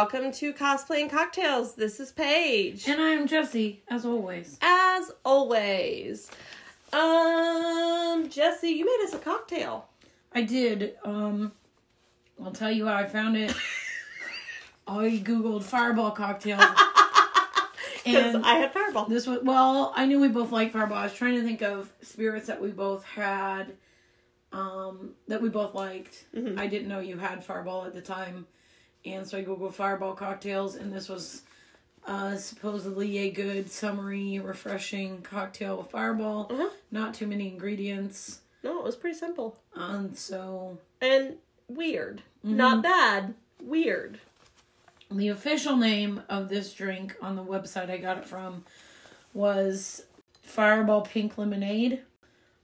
welcome to Cosplay and Cocktails. This is Paige. And I am Jesse, as always. As always. Um, Jesse, you made us a cocktail. I did. Um, I'll tell you how I found it. I googled fireball cocktails. Because and I had Fireball. this was well, I knew we both liked fireball. I was trying to think of spirits that we both had, um, that we both liked. Mm-hmm. I didn't know you had fireball at the time, and so I googled fireball cocktails, and this was uh, supposedly a good, summery, refreshing cocktail with fireball. Uh-huh. Not too many ingredients, No, it was pretty simple. and so And weird. Mm-hmm. Not bad. Weird. The official name of this drink on the website I got it from was Fireball Pink Lemonade.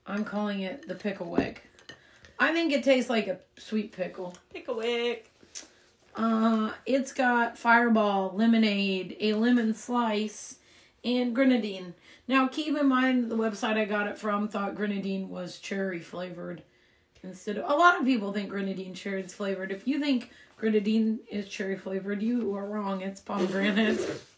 I'm calling it the Pickle Wick. I think it tastes like a sweet pickle. Pick a wick. Uh, it's got Fireball, lemonade, a lemon slice, and grenadine. Now, keep in mind the website I got it from thought grenadine was cherry flavored instead of. A lot of people think grenadine cherry is flavored. If you think grenadine is cherry flavored, you are wrong. It's pomegranate.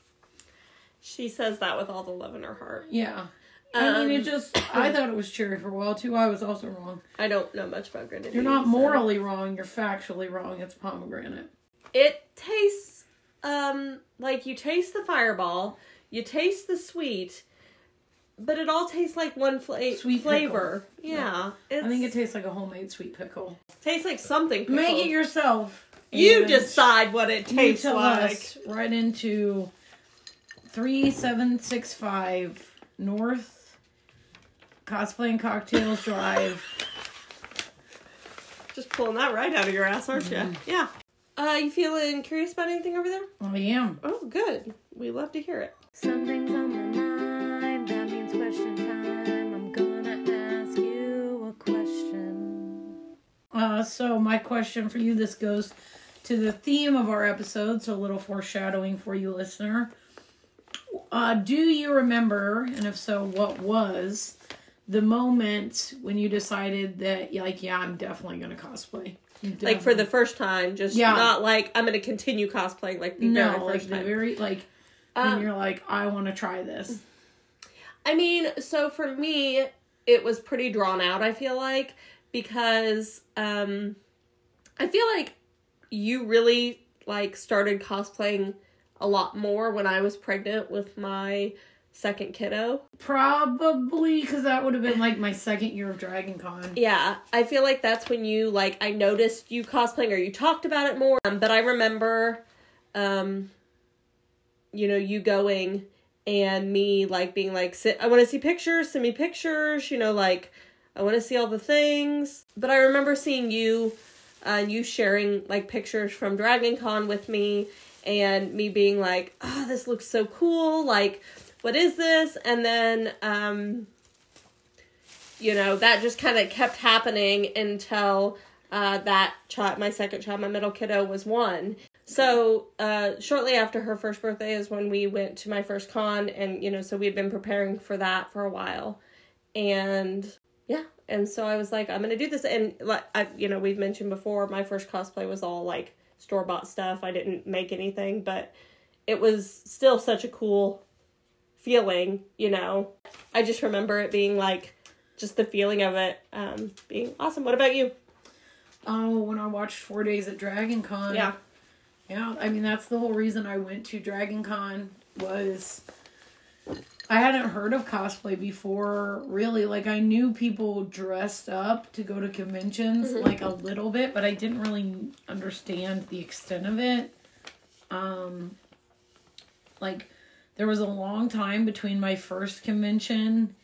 She says that with all the love in her heart. yeah. I mean, it Um, just. I thought it was cherry for a while too. I was also wrong. I don't know much about grenadine. You're not so- morally wrong. You're factually wrong. It's pomegranate. It tastes um like you taste the fireball, you taste the sweet, but it all tastes like one fla- Sweet flavor. Yeah, It's, I think it tastes like a homemade sweet pickle. tastes like something. Pickled. Make it yourself. You decide what it tastes like. right into three seven six five North Cosplay and Cocktails Drive. Just pulling that right out of your ass, aren't Mm-hmm. you? Yeah. Uh, you feeling curious about anything over there? I am. Oh, good. We love to hear it. Something's on my mind, that means question time. I'm gonna ask you a question. Uh, so my question for you, this goes to the theme of our episode, so a little foreshadowing for you, listener. Uh, do you remember, and if so, what was the moment when you decided that, like, yeah, I'm definitely gonna cosplay? Like for the first time, just Yeah. not like I'm gonna continue cosplaying like the no, very like first the time. very like Um, when you're like, I want to try this. I mean, so for me, it was pretty drawn out, I feel like, because um I feel like you really like started cosplaying a lot more when I was pregnant with my second kiddo. Probably because that would have been like my second year of Dragon Con. Yeah, I feel like that's when you like I noticed you cosplaying or you talked about it more. Um, but I remember um you know, you going and me like being like sit I want to see pictures, send me pictures, you know, like I want to see all the things. But I remember seeing you uh, and you sharing like pictures from Dragon Con with me and me being like, "Oh, this looks so cool. Like what is this?" And then um you know that just kind of kept happening until uh, that child, my second child, my middle kiddo, was one. So uh, shortly after her first birthday is when we went to my first con, and you know, so we had been preparing for that for a while, and yeah, and so I was like, I'm gonna do this, and like I, you know, we've mentioned before, my first cosplay was all like store bought stuff. I didn't make anything, but it was still such a cool feeling, you know. I just remember it being like just the feeling of it um, being awesome. What about you? Oh, when I watched Four Days at Dragon Con. Yeah. Yeah, I mean that's the whole reason I went to Dragon Con was I hadn't heard of cosplay before, really. Like I knew people dressed up to go to conventions like a little bit, but I didn't really understand the extent of it. Um like there was a long time between my first convention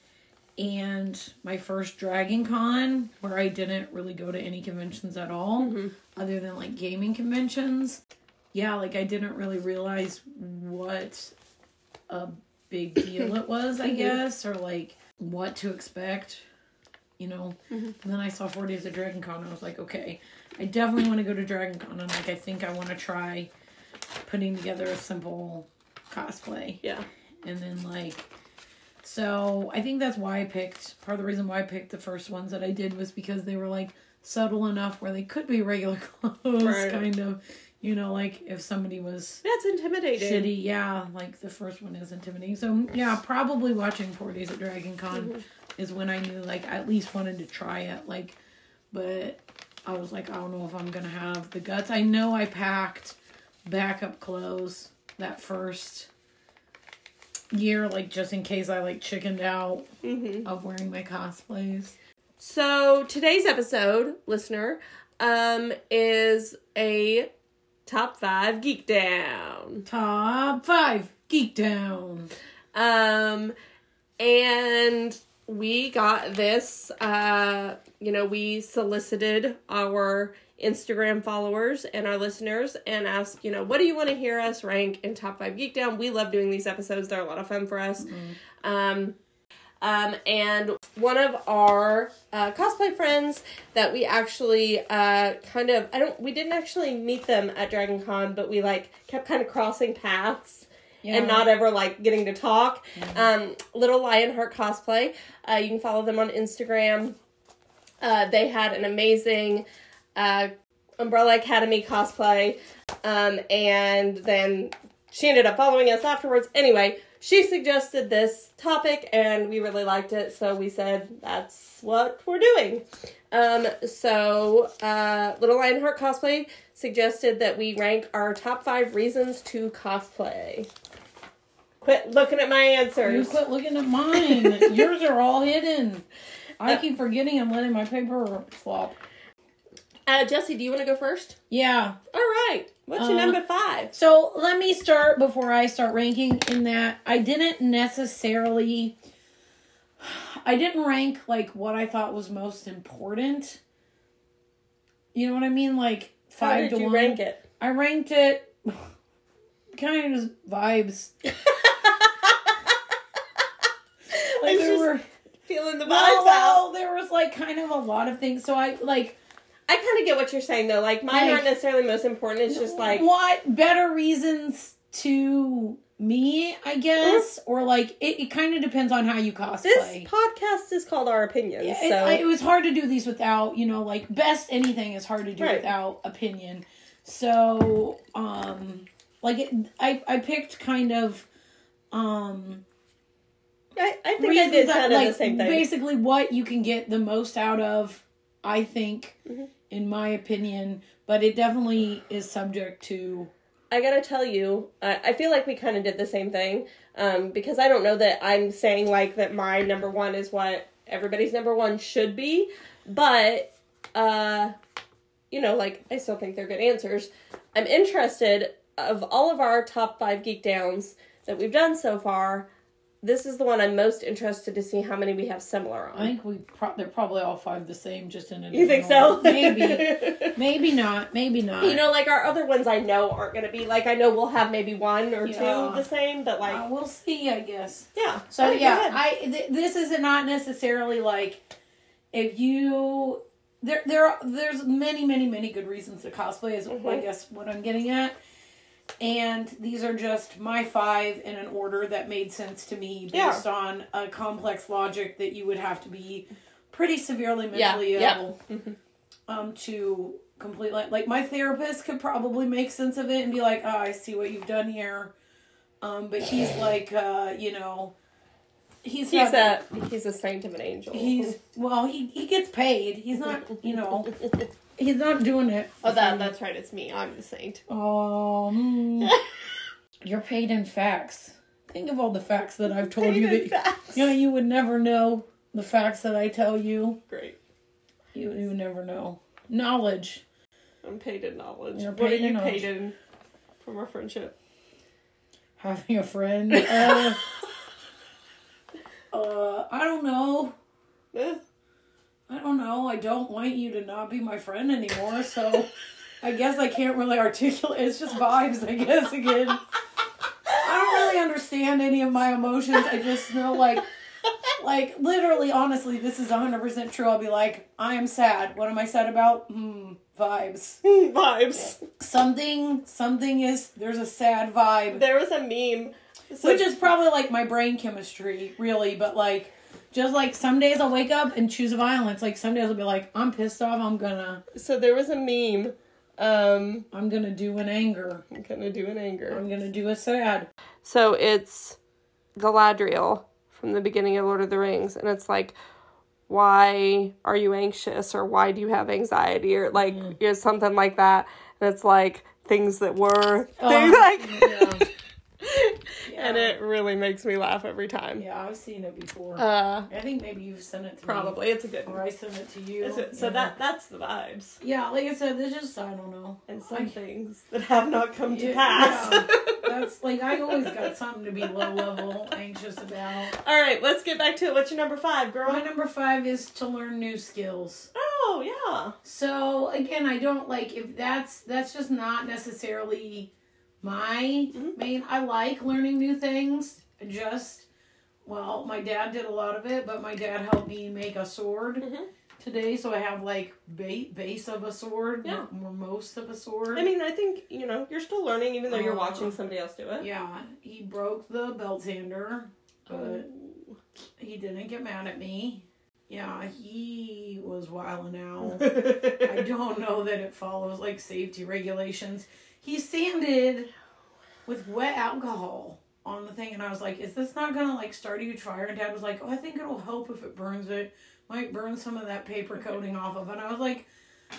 and my first Dragon Con where I didn't really go to any conventions at all mm-hmm. other than like gaming conventions. Yeah, like I didn't really realize what a big deal it was, I mm-hmm. guess, or like what to expect, you know. Mm-hmm. And then I saw 4 Days of Dragon Con and I was like, okay, I definitely want to go to Dragon Con and like I think I want to try putting together a simple cosplay Yeah. and then like so i think that's why i picked part of the reason why i picked the first ones that i did was because they were like subtle enough where they could be regular clothes Right. kind of You know, like if somebody was That's intimidating. shitty, yeah, like the first one is intimidating. So yeah, probably watching Four Days at Dragon Con Mm-hmm. is when I knew like I at least wanted to try it. Like, but I was like, I don't know if I'm gonna have the guts. I know I packed backup clothes that first year, like just in case I like chickened out Mm-hmm. of wearing my cosplays. So today's episode, listener, um, is a top five geek down. Top five geek down. Um, and we got this, uh, you know, we solicited our Instagram followers and our listeners and ask, you know, what do you want to hear us rank in top five geek down? We love doing these episodes. They're a lot of fun for us. Um, um, and one of our uh, cosplay friends that we actually uh, kind of I don't we didn't actually meet them at Dragon Con, but we like kept kind of crossing paths Yeah. and not ever like getting to talk. Um, Little Lionheart cosplay. Uh, you can follow them on Instagram. Uh, they had an amazing uh, Umbrella Academy cosplay, um, and then she ended up following us afterwards. Anyway, she suggested this topic, and we really liked it, so we said that's what we're doing. Um, so, uh, Little Lionheart cosplay suggested that we rank our top five reasons to cosplay. Quit looking at my You answers. quit looking at mine. Yours are all hidden. I keep forgetting I'm letting my paper flop. Uh, Jesse, do you want to go first? Yeah. All right. What's your Uh, number five? So let me start before I start ranking in that I didn't necessarily I didn't rank like what I thought was most important. You know what I mean? Like How five did to you one. rank it? I ranked it kind of just vibes. I Like was there were feeling the vibes well, out. well, there was like kind of a lot of things. So I like I kind of get what you're saying though. Like mine Like- aren't necessarily most important. It's just like what better reasons to me, I guess, or like it, it kind of depends on how you cosplay. this podcast is called Our Opinions. Yeah, it, so I- it was hard to do these without, you know, like best anything is hard to do Right. without opinion. So, um, like it, I I picked kind of, um, I, I think I did kind of like the same thing. basically what you can get the most out of. I think, Mm-hmm. in my opinion, but it definitely is subject to. I gotta tell you, I, I feel like we kind of did the same thing. Um, because I don't know that I'm saying like that my number one is what everybody's number one should be, but uh, you know, like I still think they're good answers. I'm interested of all of our top five geek downs that we've done so far. This is the one I'm most interested to see how many we have similar on. I think we pro- they're probably all five the same, just in a. You think so? Maybe, maybe not. Maybe not. You know, like our other ones I know aren't gonna be like I know we'll have maybe one or Yeah. two the same, but like Uh, we'll see. I guess. yeah. So yeah. I th- this is not necessarily like if you there there are, there's many many many good reasons to cosplay is I Mhm. guess what I'm getting at. And these are just my five in an order that made sense to me Yeah. based on a complex logic that you would have to be pretty severely Yeah, mentally yeah. ill Mhm. um to complete like like my therapist could probably make sense of it and be like, oh, I see what you've done here. Um, but he's like, uh, you know, he's He's not, a he's a saint of an angel. he's well, he he gets paid. He's not, you know, he's not doing it. oh that that's right. It's me. I'm the saint. Um, you're paid in facts. Think of all the facts that I've told you Paid in that facts. you know you would never know the facts that I tell you. Great. You you would never know knowledge. I'm paid in knowledge. You're what are paid in you knowledge. paid in from our friendship? having a friend. Uh, uh, I don't know. I don't know. I don't want you to not be my friend anymore, so I guess I can't really articulate. It's just vibes, I guess, again. I don't really understand any of my emotions. I just know, like, like literally, honestly, this is 100% true. I'll be like, I am sad. What am I sad about? Hmm, vibes. Vibes. Something, something is, there's a sad vibe. There was a meme. So, Which is probably like my brain chemistry, really. But like, just like some days I'll wake up and choose violence. Like some days I'll be like, I'm pissed off. I'm gonna. so there was a meme Um, I'm gonna do an anger. I'm gonna do an anger. I'm gonna do a sad. So it's Galadriel from the beginning of Lord of the Rings, and it's like, why are you anxious, or why do you have anxiety, or like, you know, something like that. And it's like things that were things like, Yeah. and it really makes me laugh every time. Yeah, I've seen it before. Uh, I think maybe you've sent it to me. probably it's a good me. Or one. I sent it to you. It- So yeah. that that's the vibes, Yeah, like I said, there's just I don't know. and some I- things that have not come to Yeah, pass. yeah. That's like I always got something to be low level anxious about. All right, let's get back to it. What's your number five, girl? My number five is to learn new skills. Oh yeah. So again, I don't like if that's that's just not necessarily my Mhm. main. I like learning new things. Just well, my dad did a lot of it, but my dad helped me make a sword Mhm. today, so I have like ba- base of a sword, Yeah. or most of a sword. I mean, I think you know you're still learning, even though you're Uh, watching somebody else do it. yeah, he broke the belt sander, but Oh. he didn't get mad at me. Yeah, he was wilding out. I don't know that it follows like safety regulations. He sanded with wet alcohol on the thing, and I was like, "Is this not gonna like start a huge fire?" And Dad was like, "Oh, I think it'll help if it burns it. Might burn some of that paper coating off of it." And I was like,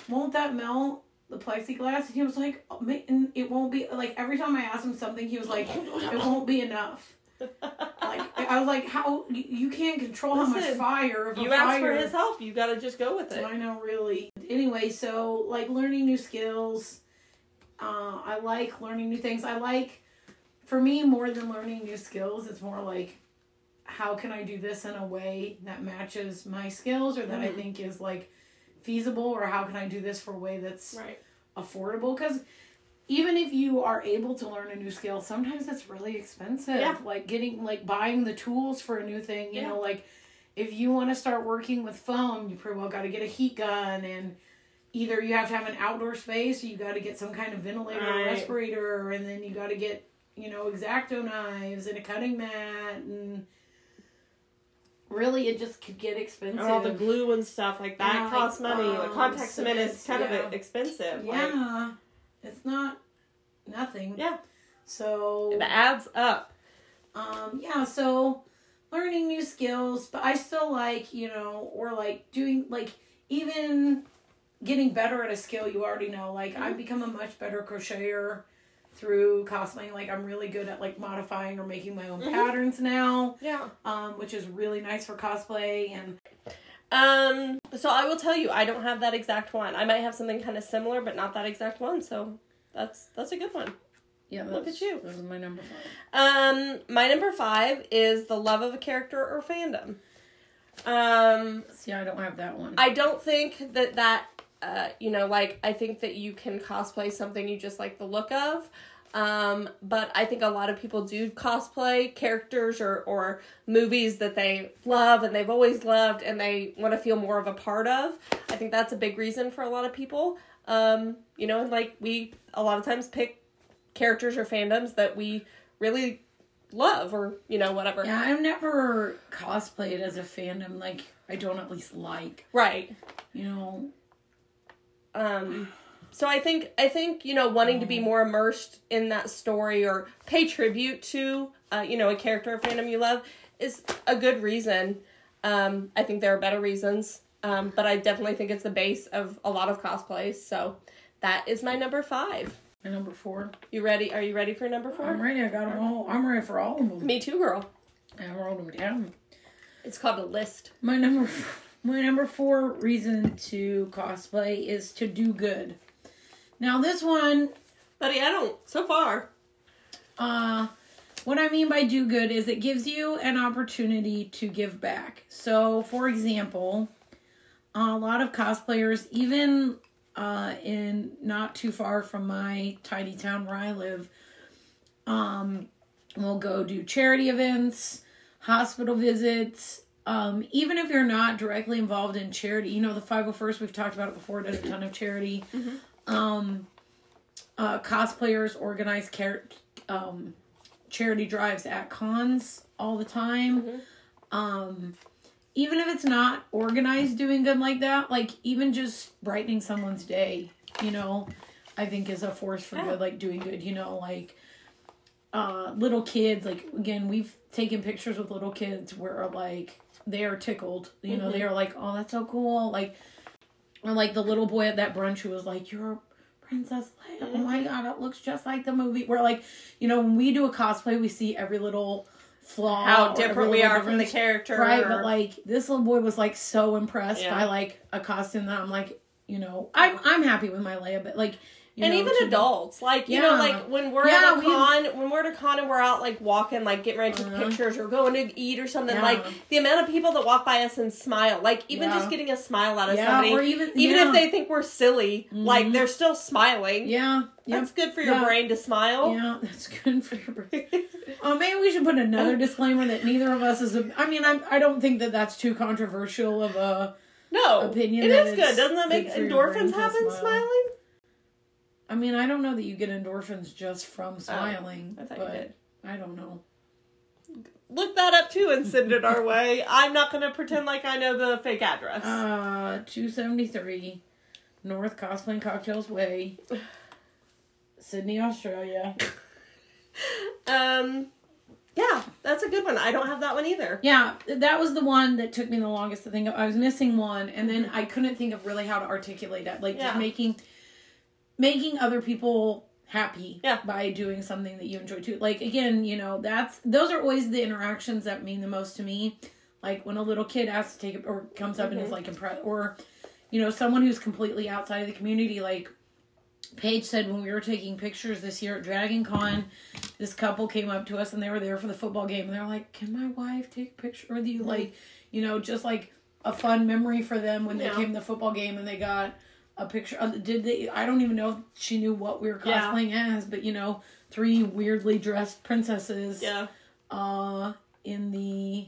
"Won't that melt the plexiglass?" And he was like, oh, and "It won't be." Like every time I asked him something, he was like, "It won't be enough." Like I was like, "How you, can't control how much fire if you a asked for his help. You got to just go with it. I know, really. Anyway, so like learning new skills. Uh, I like learning new things. I like, for me, more than learning new skills, it's more like, how can I do this in a way that matches my skills or that I Mhm. think is like feasible, or how can I do this for a way that's Right. affordable? Because even if you are able to learn a new skill, sometimes it's really expensive. Yeah. Like getting, like buying the tools for a new thing, you Yeah. know, like if you want to start working with foam, you pretty well got to get a heat gun and either you have to have an outdoor space or you got to get some kind of ventilator or respirator and then you got to get, you know, exacto knives and a cutting mat and really it just could get expensive. And all the glue and stuff like that Yeah, costs like, money. the um, contact cement is kind yeah. of expensive. Like, yeah. It's not nothing. Yeah. So it adds up. um yeah so learning new skills but i still like you know or like doing like even getting better at a skill you already know like i've become a much better crocheter through cosplaying like i'm really good at like modifying or making my own Mhm. patterns now Yeah. um which is really nice for cosplay and Um. So I will tell you, I don't have that exact one. I might have something kind of similar, but not that exact one. So that's that's a good one. yeah Look at you. this is my number five Um, my number five is the love of a character or fandom. Um, see i don't have that one I don't think that that uh, you know, like I think that you can cosplay something you just like the look of. Um, but I think a lot of people do cosplay characters or or movies that they love and they've always loved and they want to feel more of a part of. I think that's a big reason for a lot of people. Um, you know, and like we a lot of times pick characters or fandoms that we really love or you know whatever. yeah i've never cosplayed as a fandom like i don't at least like Right. you know um so i think i think you know wanting to be more immersed in that story or pay tribute to uh, you know a character or fandom you love is a good reason um i think there are better reasons um but i definitely think it's the base of a lot of cosplays so that is my number five my number four you ready are you ready for number four? I'm ready. I got them all. I'm ready for all of them. me too girl I wrote them down. it's called a list My number, my number four reason to cosplay is to do good. Now this one, buddy i don't so far uh, what I mean by do good is it gives you an opportunity to give back. So, for example, a lot of cosplayers, even uh, in not too far from my tiny town where I live, um, will go do charity events, hospital visits. Um, even if you're not directly involved in charity, you know the 501st we've talked about it before does a ton of charity. Um, uh, cosplayers organize car- um, charity drives at cons all the time. Um, even if it's not organized doing good like that, like even just brightening someone's day, you know. I think is a force for good, like doing good. You know, like uh, little kids. Like again, we've taken pictures with little kids where like they are tickled. You know, they Mm-hmm. are like, oh, that's so cool. Like, or like the little boy at that brunch who was like, you're. Princess Leia. Oh my god, it looks just like the movie. We're like, you know, when we do a cosplay, we see every little flaw. How different we are from the character. Right, but like this little boy was like so impressed Yeah. by like a costume that I'm like, you know, I'm I'm happy with my Leia, but like, and know, even to- adults, like you know, like when we're Yeah, at a we- con, when we're at a con and we're out like walking, like getting ready to take Uh-huh. pictures or going to eat or something, Yeah. like the amount of people that walk by us and smile, like even Yeah. just getting a smile out of Yeah, somebody, or even- even yeah. if they think we're silly, like Mhm. they're still smiling. Yeah, yeah, That's good for your Yeah. brain to smile. yeah, that's good for your brain. Oh, maybe we should put another disclaimer that neither of us is. A, I mean, I'm, I don't think that that's too controversial of a. no, Opinion it is good. Doesn't that make good for your brain endorphins happen smile. smiling? I mean, I don't know that you get endorphins just from smiling, Oh, I thought you but did. I don't know. Look that up too and send it our way. I'm not going to pretend like I know the fake address. Uh, two seventy three, North Cosplay and Cocktails Way, Sydney, Australia. Um, yeah, that's a good one. I don't have that one either. Yeah, that was the one that took me the longest to think of. I was missing one, and then I couldn't think of really how to articulate that. Like Yeah. just making making other people happy Yeah. by doing something that you enjoy too. Like again, you know, that's those are always the interactions that mean the most to me. Like when a little kid asks to take it or comes up and is mm-hmm. like impressed, or you know, someone who's completely outside of the community, like. Paige said when we were taking pictures this year at Dragon Con, this couple came up to us and they were there for the football game and they're like, Can my wife take a picture with you? Mm-hmm. Like, you know, just like a fun memory for them when they came to the football game and they got a picture. uh, Did they? I don't even know if she knew what we were Yeah. cosplaying as, but you know, three weirdly dressed princesses Yeah, uh, in the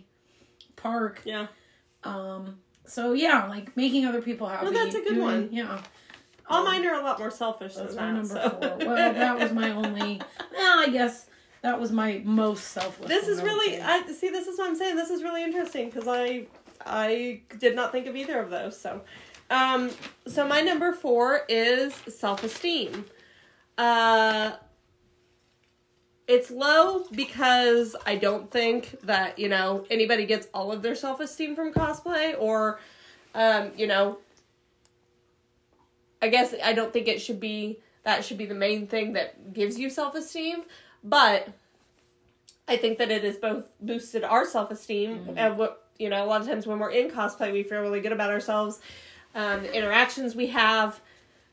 park. yeah. Um, so yeah, like making other people happy. that's a good doing- one. Yeah. All Um, mine are a lot more selfish That's than my that. number so. four. Well, that was my only. Well, I guess that was my most selfless. this is I really. I see. This is what I'm saying. This is really interesting because I, I did not think of either of those. So, um, so my number four is self esteem. Uh. It's low because I don't think that, you know, anybody gets all of their self esteem from cosplay or, um, you know, I guess I don't think it should be that should be the main thing that gives you self esteem, but I think that it has both boosted our self esteem and what you know a lot of times when we're in cosplay we feel really good about ourselves. Um, the interactions we have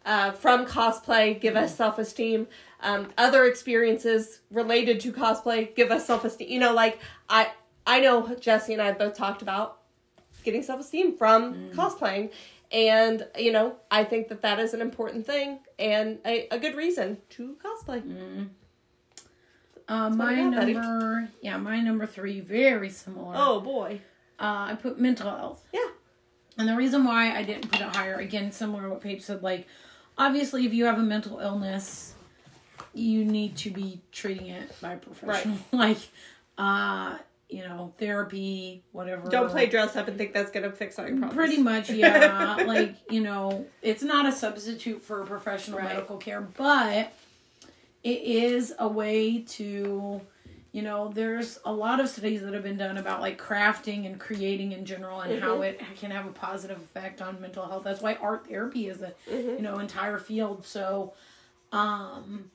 uh, from cosplay give us self esteem. Um, other experiences related to cosplay give us self esteem. You know, like I I know Jesse and I both talked about getting self esteem from cosplaying. And, you know, I think that that is an important thing and a, a good reason to cosplay. Uh, my I got, buddy. number, yeah, my number three, very similar. Oh, boy. Uh, I put mental health. Yeah. And the reason why I didn't put it higher, again, similar to what Paige said, like, obviously, if you have a mental illness, you need to be treating it by a professional. like, uh, you know, therapy, whatever. Don't play dress up and think that's going to fix all your problems. Pretty much, yeah. like, you know, it's not a substitute for professional Right. medical care, but it is a way to, you know, there's a lot of studies that have been done about like crafting and creating in general and how it can have a positive effect on mental health. That's why art therapy is a, you know, entire field. So, um,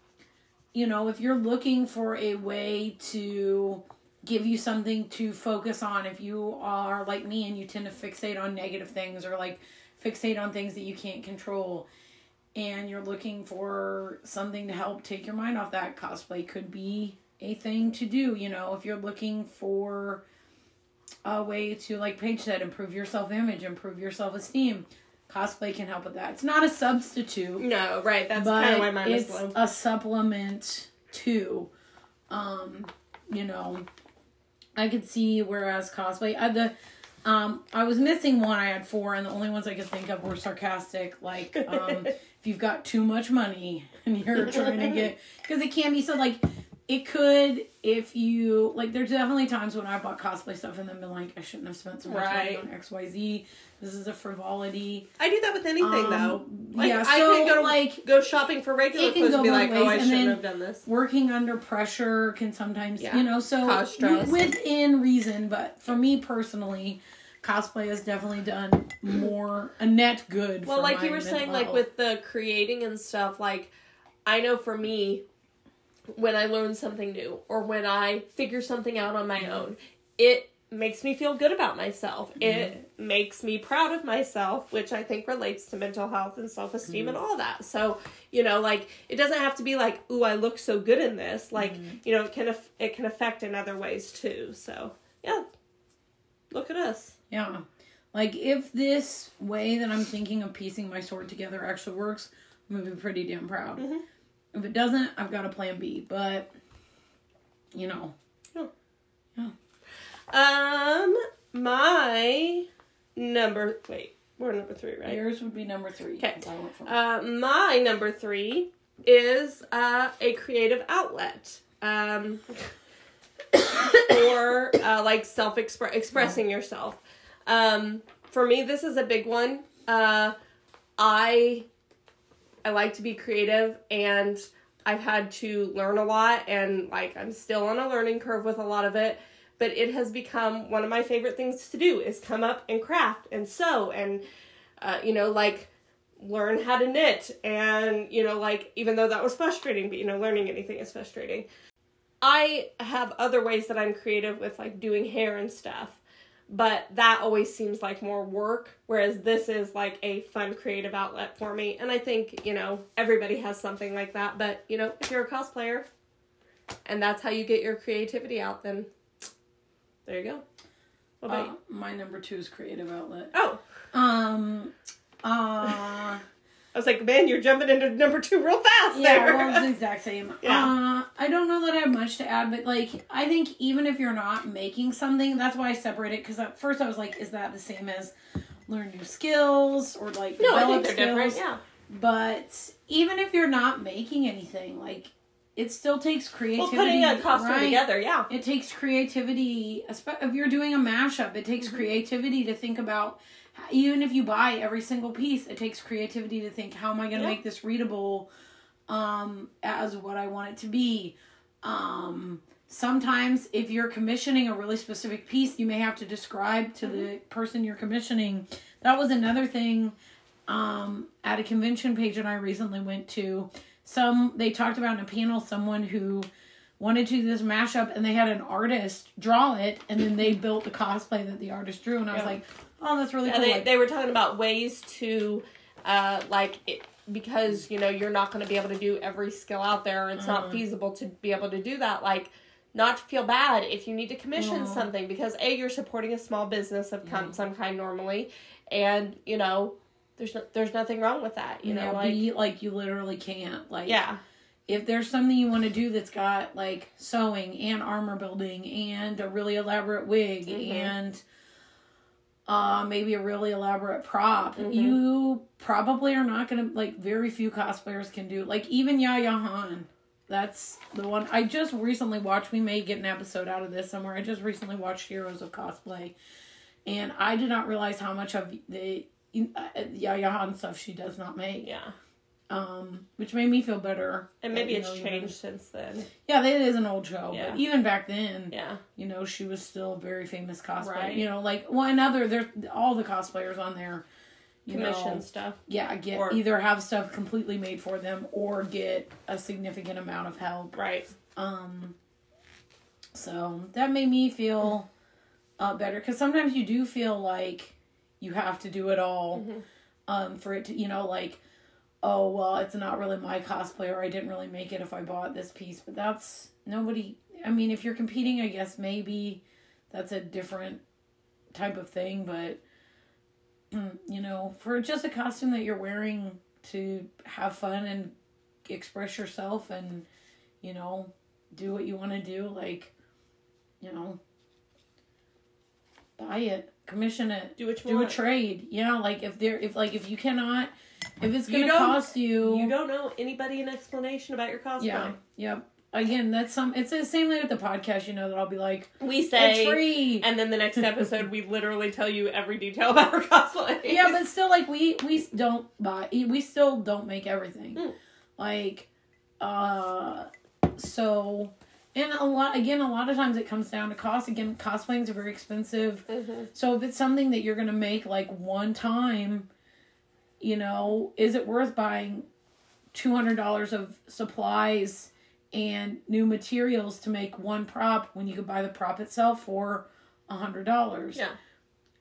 you know, if you're looking for a way to give you something to focus on, if you are like me and you tend to fixate on negative things or like fixate on things that you can't control, and you're looking for something to help take your mind off that, cosplay could be a thing to do. You know, if you're looking for a way to, like Paige said, improve your self image, improve your self esteem. Cosplay can help with that. It's not a substitute No, right. That's kind of why mine it's low. a supplement to um you know i could see whereas cosplay I, the um i was missing one i had four and the only ones i could think of were sarcastic like um if you've got too much money and you're trying to get because it can be so like it could if you like. There's definitely times when I bought cosplay stuff and then been like, I shouldn't have spent so much Right. money on X Y Z. This is a frivolity. I do that with anything Um, though. Like yeah, I so, could go like, go shopping for regular can clothes go and be like, oh, i shouldn't have done this. Working under pressure can sometimes, Yeah. you know, so within reason. But for me personally, cosplay has definitely done more a net good. Well, like you were saying, like with the creating and stuff, like I know for me, when I learn something new or when I figure something out on my mm-hmm. own, it makes me feel good about myself. Mm-hmm. It makes me proud of myself, which I think relates to mental health and self esteem and mm-hmm. all that. So, you know, like it doesn't have to be like, "Ooh, I look so good in this." Like, you know, it can aff- it can affect in other ways too. So, yeah. Look at us. Yeah. Like if this way that I'm thinking of piecing my sword together actually works, I'm gonna be pretty damn proud. If it doesn't, I've got a plan B. But you know, Yeah. Um, my number. Wait, we're number three, right? yours would be number three. Okay. 'cause I went from- Uh, my number three is uh, a creative outlet. Um, or uh, like self expressing yourself. Um, for me, this is a big one. Uh, I I like to be creative, and I've had to learn a lot, and like I'm still on a learning curve with a lot of it. But it has become one of my favorite things to do is come up and craft and sew and uh, you know like learn how to knit and you know like even though that was frustrating but you know learning anything is frustrating i have other ways that i'm creative with like doing hair and stuff but that always seems like more work whereas this is like a fun creative outlet for me and i think you know everybody has something like that but you know if you're a cosplayer and that's how you get your creativity out then there you go what about uh, my number two is creative outlet. oh Um. Uh. I was like man you're jumping into number two real fast Yeah, there well, it's the exact same. Yeah. Uh, I don't know that I have much to add, but like, I think even if you're not making something, that's why I separate it. Because at first I was like, is that the same as learn new skills or like no i develop think they're skills? different yeah But even if you're not making anything, like, it still takes creativity. Well, putting a costume right? together, yeah. It takes creativity. If you're doing a mashup, it takes creativity to think about. Even if you buy every single piece, it takes creativity to think, how am I going to Yeah. make this readable, um, as what I want it to be. Um, sometimes, if you're commissioning a really specific piece, you may have to describe to the person you're commissioning. That was another thing. Um, at a convention page that I recently went to, some they talked about in a panel someone who wanted to do this mashup and they had an artist draw it and then they built the cosplay that the artist drew and I was Yeah. like, oh, that's really cool. they, Like, they were talking about ways to, uh, like, it, because, you know, you're not going to be able to do every skill out there. It's not feasible to be able to do that. Like, not to feel bad if you need to commission something because, A, you're supporting a small business of com- some kind normally. And, you know, there's no, there's nothing wrong with that. You know, yeah, like, be like you literally can't. Like, yeah. if there's something you want to do that's got like sewing and armor building and a really elaborate wig Mhm. and uh maybe a really elaborate prop Mhm. you probably are not gonna like very few cosplayers can do like even yaya han that's the one i just recently watched we may get an episode out of this somewhere i just recently watched heroes of cosplay and i did not realize how much of the uh, yaya han stuff she does not make Yeah. um, which made me feel better. And maybe you it's know, changed since then. Yeah, it is an old show, Yeah. but even back then, Yeah. you know, she was still a very famous cosplayer. Right. You know, like well, another there's all the cosplayers on there. You Commission know, stuff. yeah, get Or- either have stuff completely made for them or get a significant amount of help. Right. Um, so that made me feel uh, better because sometimes you do feel like you have to do it all Mhm. um, for it to, you know, like, oh, well, it's not really my cosplay or I didn't really make it if I bought this piece. But that's nobody, I mean, if you're competing, I guess maybe that's a different type of thing. But, you know, for just a costume that you're wearing to have fun and express yourself and, you know, do what you want to do, like, you know, buy it, commission it, Do what you do a want. trade. Yeah, like if there, if like if you cannot, if it's You gonna don't- cost you, You don't know anybody an explanation about your cosplay. yeah, yep. again, that's some. It's the same thing with the podcast. You know that I'll be like, We say it's free. and then the next episode we literally tell you every detail about our cosplay. yeah, but still, like we we don't buy. We still don't make everything. Mm. Like, uh, so. And a lot again, a lot of times it comes down to cost. Again, cosplaying is very expensive. Mhm. So if it's something that you're gonna make like one time, you know, is it worth buying two hundred dollars of supplies and new materials to make one prop when you could buy the prop itself for a hundred dollars? Yeah.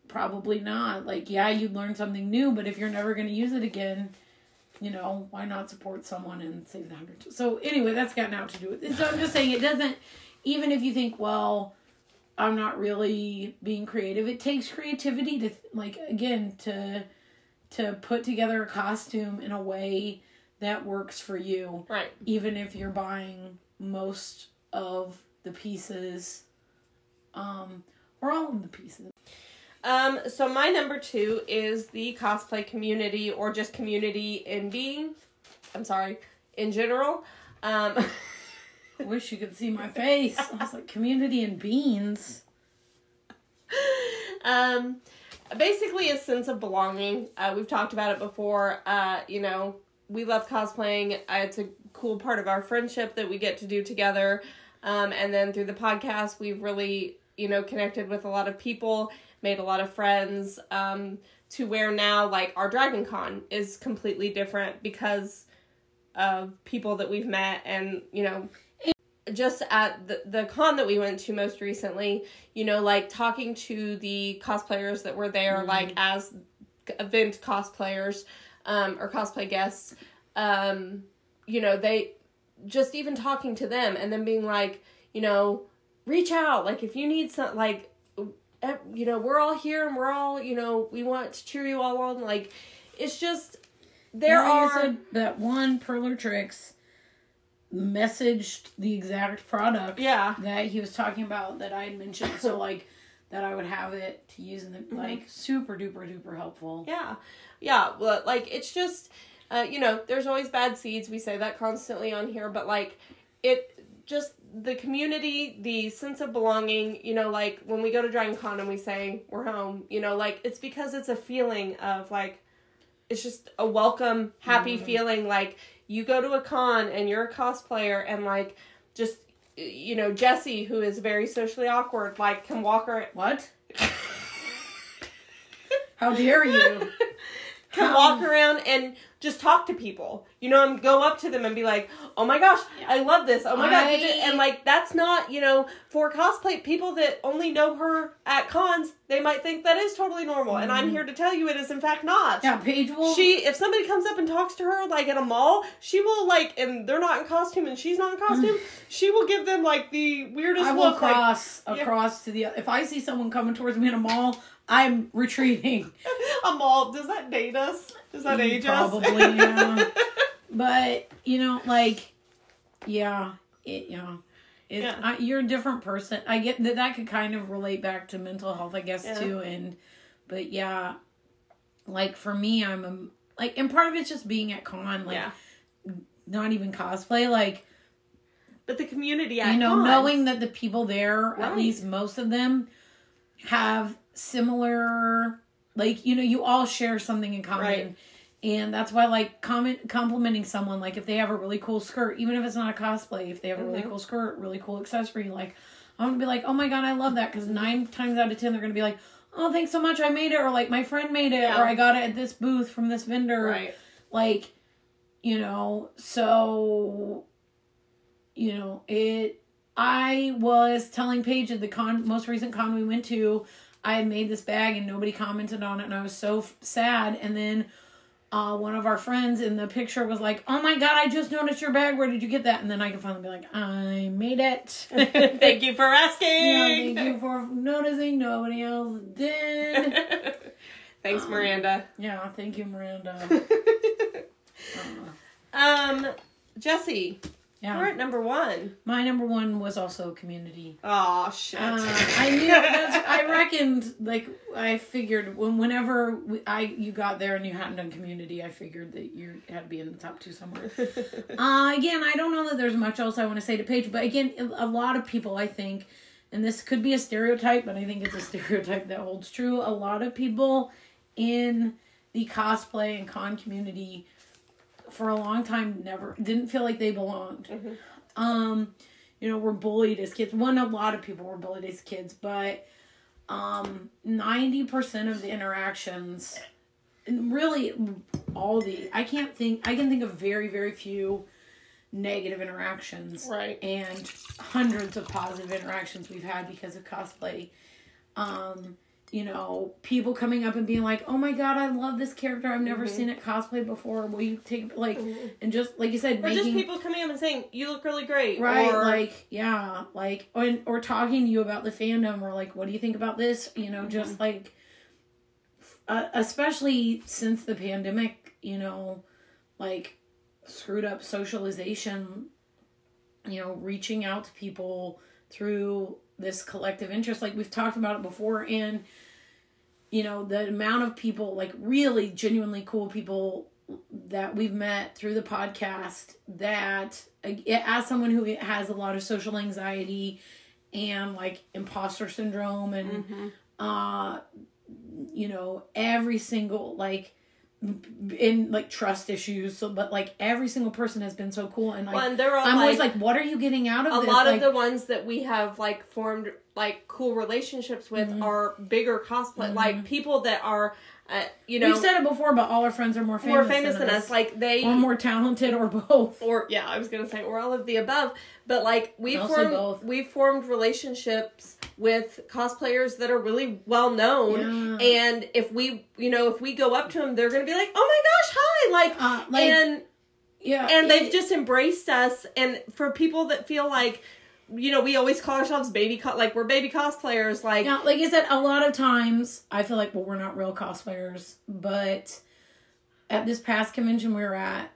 Probably not. Like, yeah, you'd learn something new, but if you're never gonna use it again, you know, why not support someone and save the hundred? So anyway, that's got now to do with it. So I'm just saying it doesn't even if you think, well, I'm not really being creative. It takes creativity to like again to to put together a costume in a way that works for you, Right. even if you're buying most of the pieces, um, or all of the pieces. Um, so my number two is the cosplay community or just community in being. I'm sorry, in general. Um, I wish you could see my face. I was like, community and beans. um, basically a sense of belonging. Uh, we've talked about it before. Uh, you know, we love cosplaying. Uh, it's a cool part of our friendship that we get to do together. Um, and then through the podcast, we've really, you know, connected with a lot of people, made a lot of friends. Um, to where now, like our Dragon Con is completely different because of people that we've met, and you know, just at the the con that we went to most recently, you know, like talking to the cosplayers that were there, like as event cosplayers um, or cosplay guests, um, you know, they just even talking to them and then being like, you know, reach out, like if you need some, like, you know, we're all here and we're all, you know, we want to cheer you all on. Like, it's just there I are said, that one Perler Tricks messaged the exact product yeah that he was talking about that I had mentioned. So like that I would have it to use in the like super duper duper helpful. Yeah, yeah. Well, like it's just, uh, you know, there's always bad seeds. We say that constantly on here, but like it just the community, the sense of belonging. You know, like when we go to Dragon Con and we say we're home. You know, like it's because it's a feeling of like it's just a welcome, happy mm-hmm. feeling. Like you go to a con and you're a cosplayer and like just you know Jesse who is very socially awkward like can walk her What? How dare you? Can walk around and just talk to people. You know, and go up to them and be like, "Oh my gosh, I love this. Oh my god!" I- And like that's not, you know, for cosplay people that only know her at cons, they might think that is totally normal. And I'm here to tell you, it is in fact not. Mm-hmm. Yeah, Paige will. She, if somebody comes up and talks to her like at a mall, she will like, and they're not in costume and she's not in costume, she will give them like the weirdest I will look. Like, cross yeah. across to the. If I see someone coming towards me in a mall, I'm retreating. a mall. Does that date us? Does that age us? Mm, Probably, yeah. But you know, like, yeah, it, yeah. It, Yeah. I, you're a different person. I get that that could kind of relate back to mental health, I guess, Yeah. too. And, but yeah, like for me, I'm a, like, and part of it's just being at con, like, yeah. not even cosplay, like, But the community, at you know, con- knowing that the people there, Right. at least most of them, have similar, like you know, you all share something in common, Right. and that's why like comment complimenting someone, like if they have a really cool skirt, even if it's not a cosplay, if they have a really Mhm. cool skirt, really cool accessory, like I'm gonna be like, oh my god, I love that, because nine times out of ten they're gonna be like. Oh, thanks so much. I made it, or like my friend made it, Yeah. or I got it at this booth from this vendor right. like you know so you know it i was telling paige at the con most recent con we went to i had made this bag and nobody commented on it and i was so f- sad and then uh, one of our friends in the picture was like, "Oh my god, I just noticed your bag. Where did you get that?" And then I can finally be like, "I made it." Thank you for asking. Yeah, thank you for noticing. Nobody else did. Thanks, Miranda. Yeah, thank you, Miranda. Um, Jesse, Yeah. We're at number one. My number one was also community. Oh shit. Uh, I knew that's, I reckoned like I figured when whenever we, I you got there and you hadn't done community, I figured that you had to be in the top two somewhere. uh, again, I don't know that there's much else I want to say to Paige, but again, a lot of people I think, and this could be a stereotype, but I think it's a stereotype that holds true. A lot of people in the cosplay and con community for a long time never didn't feel like they belonged. Um, you know, were bullied as kids. One, a lot of people were bullied as kids, but um, ninety percent of the interactions, and really all the, I can't think, I can think of very, very few negative interactions right. and hundreds of positive interactions we've had because of cosplay. Um, you know, people coming up and being like, "Oh my god, I love this character. I've never mm-hmm. seen it cosplay before. Will you take like mm-hmm. and just like you said, Or making just people coming up and saying, "You look really great," right Or, like yeah, like or, or talking to you about the fandom or like, what do you think about this? You know, just mm-hmm. like uh, especially since the pandemic, you know, like screwed up socialization, you know, reaching out to people through this collective interest like we've talked about it before and you know the amount of people like really genuinely cool people that we've met through the podcast that as someone who has a lot of social anxiety and like imposter syndrome and uh you know every single like in like trust issues so but like every single person has been so cool and like Well, and they're all i'm like, always like what are you getting out of a this lot like, of the ones that we have like formed like cool relationships with Mm-hmm. are bigger cosplay, like people that are, uh, you know, we've said it before but all our friends are more famous, more famous than us. Like they or more talented or both or yeah, I was gonna say or all of the above. But like we formed both. we formed relationships with cosplayers that are really well known, Yeah. and if we you know if we go up to them, they're gonna be like, oh my gosh, hi, like, Uh, like, and yeah and they've just embraced us. And for people that feel like. You know, we always call ourselves baby, co- like we're baby cosplayers. Like, Yeah, like I said, a lot of times I feel like, well, we're not real cosplayers, but at this past convention we were at,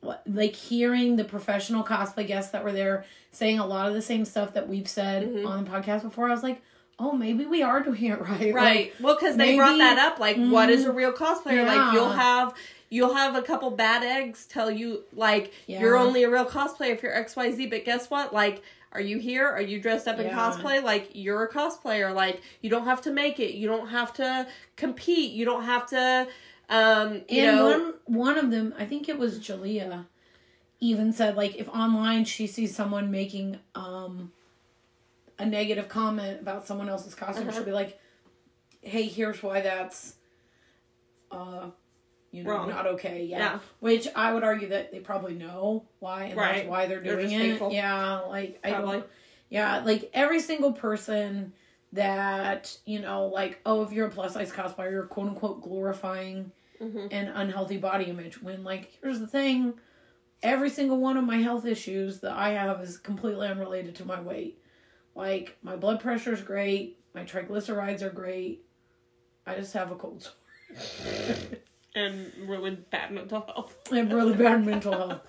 what- like hearing the professional cosplay guests that were there saying a lot of the same stuff that we've said Mm-hmm. on the podcast before, I was like, oh, maybe we are doing it right. right Like, well because they brought maybe- mm-hmm. that up like what is a real cosplayer like you'll have you'll have a couple bad eggs tell you like you're only a real cosplayer if you're xyz but guess what like are you here? Are you dressed up in Yeah. cosplay? Like you're a cosplayer. Like you don't have to make it. You don't have to compete. You don't have to um you and know one one of them, I think it was Jalea, even said like if online she sees someone making um a negative comment about someone else's costume, Uh-huh. she'll be like, "Hey, here's why that's uh you know Wrong. not okay." Yeah. Yeah. Which I would argue that they probably know why and Right. that's why they're They're doing just it. hateful. Yeah, like I Probably. don't yeah, like every single person that, you know, like, oh, if you're a plus size cosplayer, you're quote unquote glorifying Mm-hmm. an unhealthy body image. When, like, here's the thing every single one of my health issues that I have is completely unrelated to my weight. Like, my blood pressure is great, my triglycerides are great. I just have a cold sore. and really bad mental health I have really bad mental health,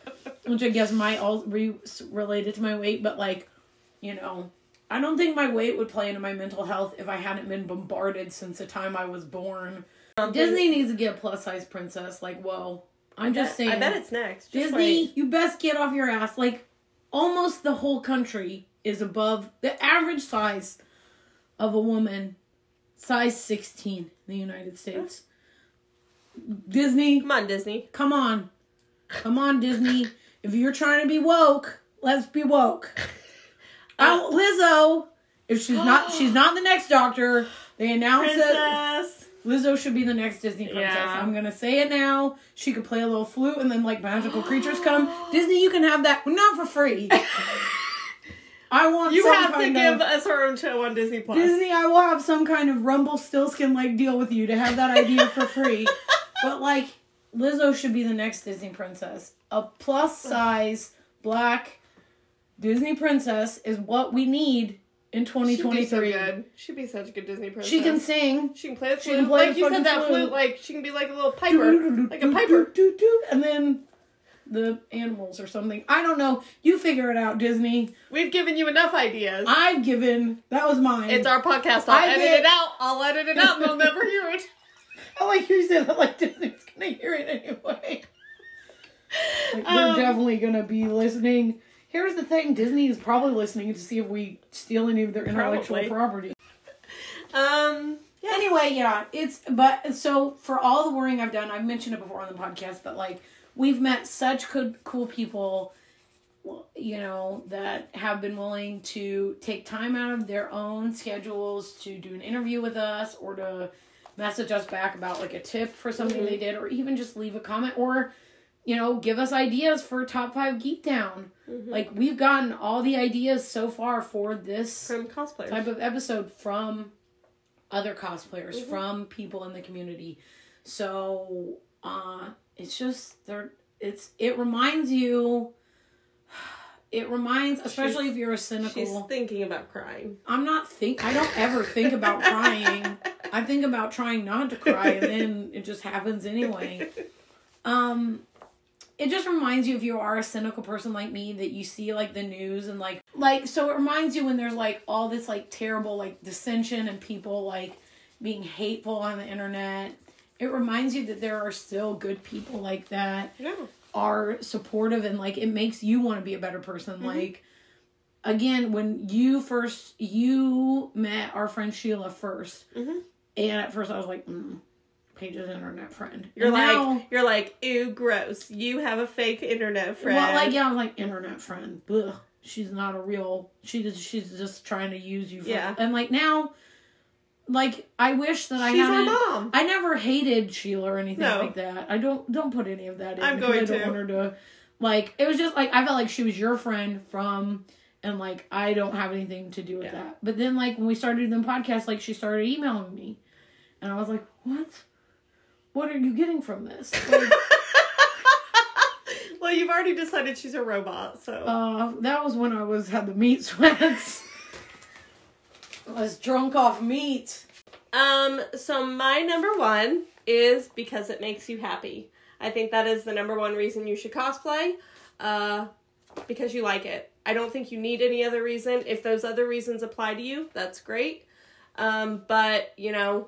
which I guess might all be related to my weight, but like, you know, I don't think my weight would play into my mental health if I hadn't been bombarded since the time I was born. Um, Disney needs to get a plus size princess. Like, whoa. I'm just saying. i bet it's next Just Disney, wait. you best get off your ass. Like, almost the whole country is above the average size of a woman, size 16 in the United States. Disney, come on disney come on. Come on, Disney. If you're trying to be woke, let's be woke. Oh, Lizzo, if she's not, she's not the next doctor. They announced that princess Lizzo should be the next Disney princess. Yeah. I'm gonna say it now. She could play a little flute, and then like magical creatures come. Disney, you can have that, not for free. I want you have to give us our own show on disney plus Disney. I will have some kind of Rumpelstiltskin like deal with you to have that idea for free. But like Lizzo should be the next Disney princess. A plus size black Disney princess is what we need in She'd be so 2023. good. She'd be such a good Disney princess. She can sing. She can play the She flute. can play like you said, that flute. flute. Like she can be like a little piper, like a piper. And then the animals or something. I don't know. You figure it out, Disney. We've given you enough ideas. I've given. That was mine. it's our podcast. I'll I edit did- it out. I'll edit it out and they'll never hear it. I like you said that like Disney's gonna hear it anyway. Like, they're Um, definitely gonna be listening. Here's the thing: Disney is probably listening to see if we steal any of their intellectual Probably. property. Um, yeah. Anyway, yeah, it's but so for all the worrying I've done, I've mentioned it before on the podcast, but like we've met such good, cool people, you know, that have been willing to take time out of their own schedules to do an interview with us or to message us back about like a tip for something Mhm. they did, or even just leave a comment or you know give us ideas for top five geek down. Mhm. Like we've gotten all the ideas so far for this From cosplayers. type of episode from other cosplayers Mhm. from people in the community so uh it's just there it's it reminds you it reminds especially if you're a She's cynical thinking about crying. i'm not think i don't ever think about crying i think about trying not to cry and then it just happens anyway um it just reminds you if you are a cynical person like me that you see like the news and like like so it reminds you when there's like all this like terrible like dissension and people like being hateful on the internet it reminds you that there are still good people like that Yeah. are supportive and like it makes you want to be a better person Mm-hmm. like again when you first you met our friend sheila 1st Mhm. And at first i was like mm, paige's internet friend You're And like, now- you're like, ew, gross. You have a fake internet friend. well like yeah i was like internet friend Ugh, she's not a real she just she's just trying to use you for, Yeah. and like now like i wish that i She's our hadn't mom. I never hated Sheila or anything No. like that. I don't don't put any of that in. I'm going I don't to. want her to like it was just like I felt like she was your friend from and like I don't have anything to do with Yeah. that. But then like when we started doing the podcast, like she started emailing me. And I was like, What? What are you getting from this? Like, well, you've already decided she's a robot, so. uh that was when I was had the meat sweats. I was drunk off meat. Um, so my number one is because it makes you happy. I think that is the number one reason you should cosplay. Uh, because you like it. I don't think you need any other reason. If those other reasons apply to you, that's great. Um, but you know,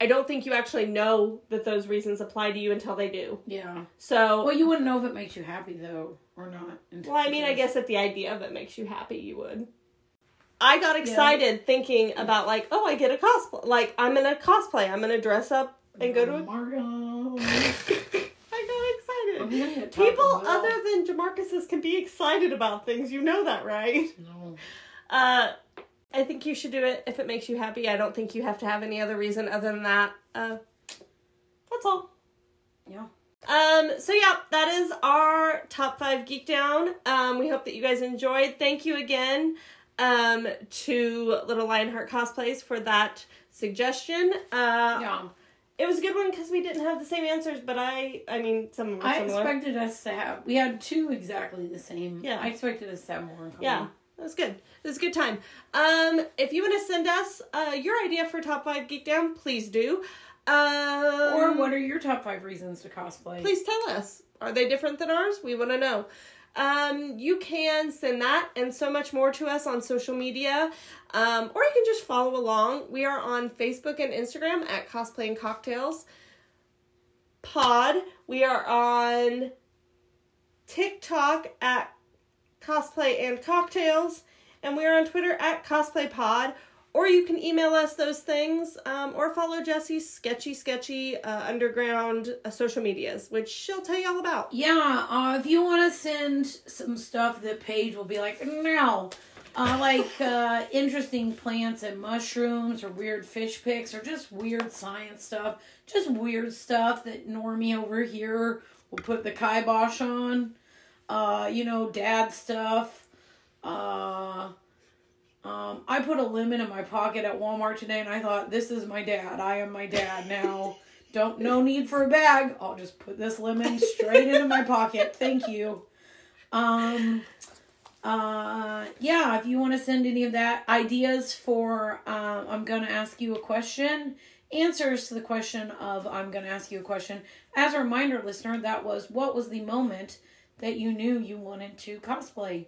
I don't think you actually know that those reasons apply to you until they do. Yeah. So, Well you wouldn't know if it makes you happy though or not. well, I mean, I guess at the idea of it makes you happy, you would. I got excited thinking about like, oh, I get a cosplay. Like, I'm gonna cosplay. I'm gonna dress up and go to a Margo. I got excited. gonna get Taco People other than Jamarcus's can be excited about things. You know that, right? No. Uh, I think you should do it if it makes you happy. I don't think you have to have any other reason other than that. Uh, that's all. Yeah. Um, so yeah, that is our top five geek down. Um, we hope that you guys enjoyed. Thank you again um to Little Lionheart Cosplays for that suggestion. Uh Yeah. it was a good one because we didn't have the same answers, but I I mean some of them were I similar. expected us to have. We had two exactly the same. Yeah. I expected us to have more. Yeah, that was good. It was a good time. Um, if you want to send us uh, your idea for top five geek down, please do. Um, Or what are your top five reasons to cosplay? Please tell us. Are they different than ours? We want to know. Um, you can send that and so much more to us on social media, um, or you can just follow along. We are on Facebook and Instagram at Cosplay and Cocktails Pod. We are on TikTok at Cosplay and Cocktails, and we are on Twitter at Cosplay Pod. Or you can email us those things, um, or follow Jessie's sketchy, sketchy uh, underground uh, social medias, which she'll tell you all about. Yeah, uh, if you want to send some stuff that Paige will be like, no. Uh, like uh, interesting plants and mushrooms or weird fish pics or just weird science stuff. Just weird stuff that Normie over here will put the kibosh on. Uh, you know, dad stuff. Uh, um, I put a lemon in my pocket at Walmart today and I thought, this is my dad. I am my dad now. Don't no need for a bag. I'll just put this lemon straight into my pocket. Thank you. Um uh yeah, if you want to send any of that ideas for um I'm gonna ask you a question answers to the question of I'm going to ask you a question. As a reminder, listener, that was what was the moment that you knew you wanted to cosplay?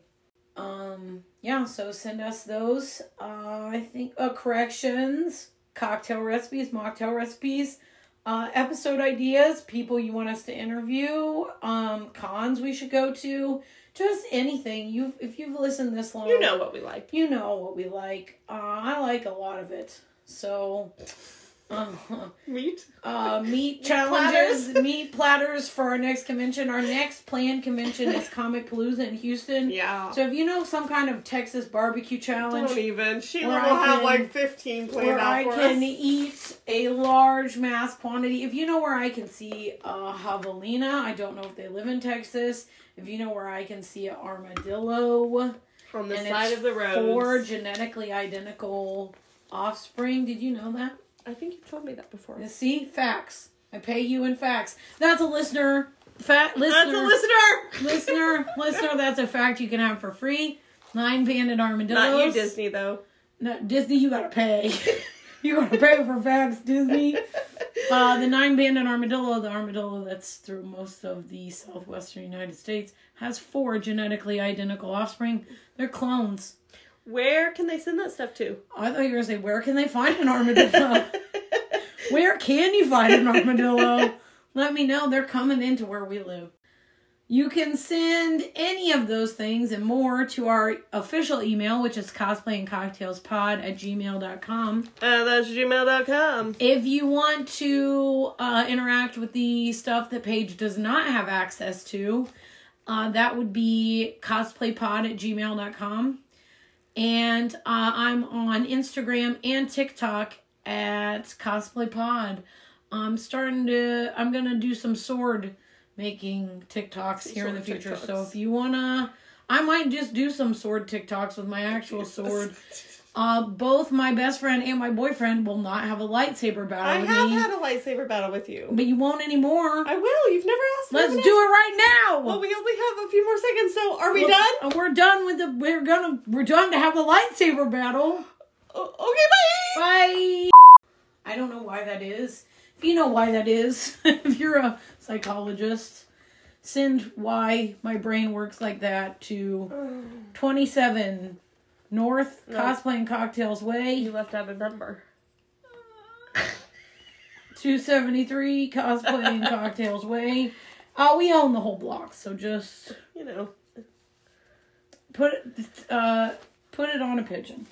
Um, yeah, so send us those. Uh, I think uh, corrections, cocktail recipes, mocktail recipes, uh, episode ideas, people you want us to interview, um, cons we should go to, just anything. You, if you've listened this long, You know what we like. you know what we like. Uh, I like a lot of it. So, uh, Meat. uh, meat platters. challenges, meat platters for our next convention. Our next planned convention is Comicpalooza in Houston. Yeah. So if you know some kind of Texas barbecue challenge Don't even. Where will I have can- like 15 planned where I can us. eat a large mass quantity, if you know where I can see a javelina, I don't know if they live in Texas. If you know where I can see an armadillo, On the side of the road. four genetically identical offspring. Did you know that? I think you told me that before. You See, facts. I pay you in facts. That's a listener. Fat listener. That's a listener! listener, listener. That's a fact you can have for free. Nine banded armadillos. Not you, Disney, though. No, Disney, you gotta pay. you gotta pay for facts, Disney. Uh, the nine banded armadillo, the armadillo that's through most of the southwestern United States, has four genetically identical offspring. They're clones. Where can they send that stuff to? I thought you were gonna say, where can they find an armadillo? where can you find an armadillo? Let me know. They're coming into where we live. You can send any of those things and more to our official email, which is cosplayandcocktailspod at gmail.com. Uh, that's gmail.com. If you want to uh, interact with the stuff that Paige does not have access to, uh, that would be cosplaypod at gmail.com. And uh, I'm on Instagram and TikTok at Cosplay Pod. I'm starting to, I'm going to do some sword making TikToks here in the Sword future. So if you want to, I might just do some sword TikToks with my actual sword. Uh, both my best friend and my boyfriend will not have a lightsaber battle I have me, had a lightsaber battle with you. but you won't anymore. I will. You've never asked me. Let's do it right now. Well, we only have a few more seconds, so are we Well, done? uh, We're done with the. We're gonna. We're done to have a lightsaber battle. O- okay, bye! Bye. I don't know why that is. If you know why that is, if you're a psychologist, send why my brain works like that to 27 North No. Cosplay and Cocktails Way. You left out a number. 273 Cosplaying Cocktails Way. Uh, we own the whole block, so just You know. put it, uh, put it on a pigeon.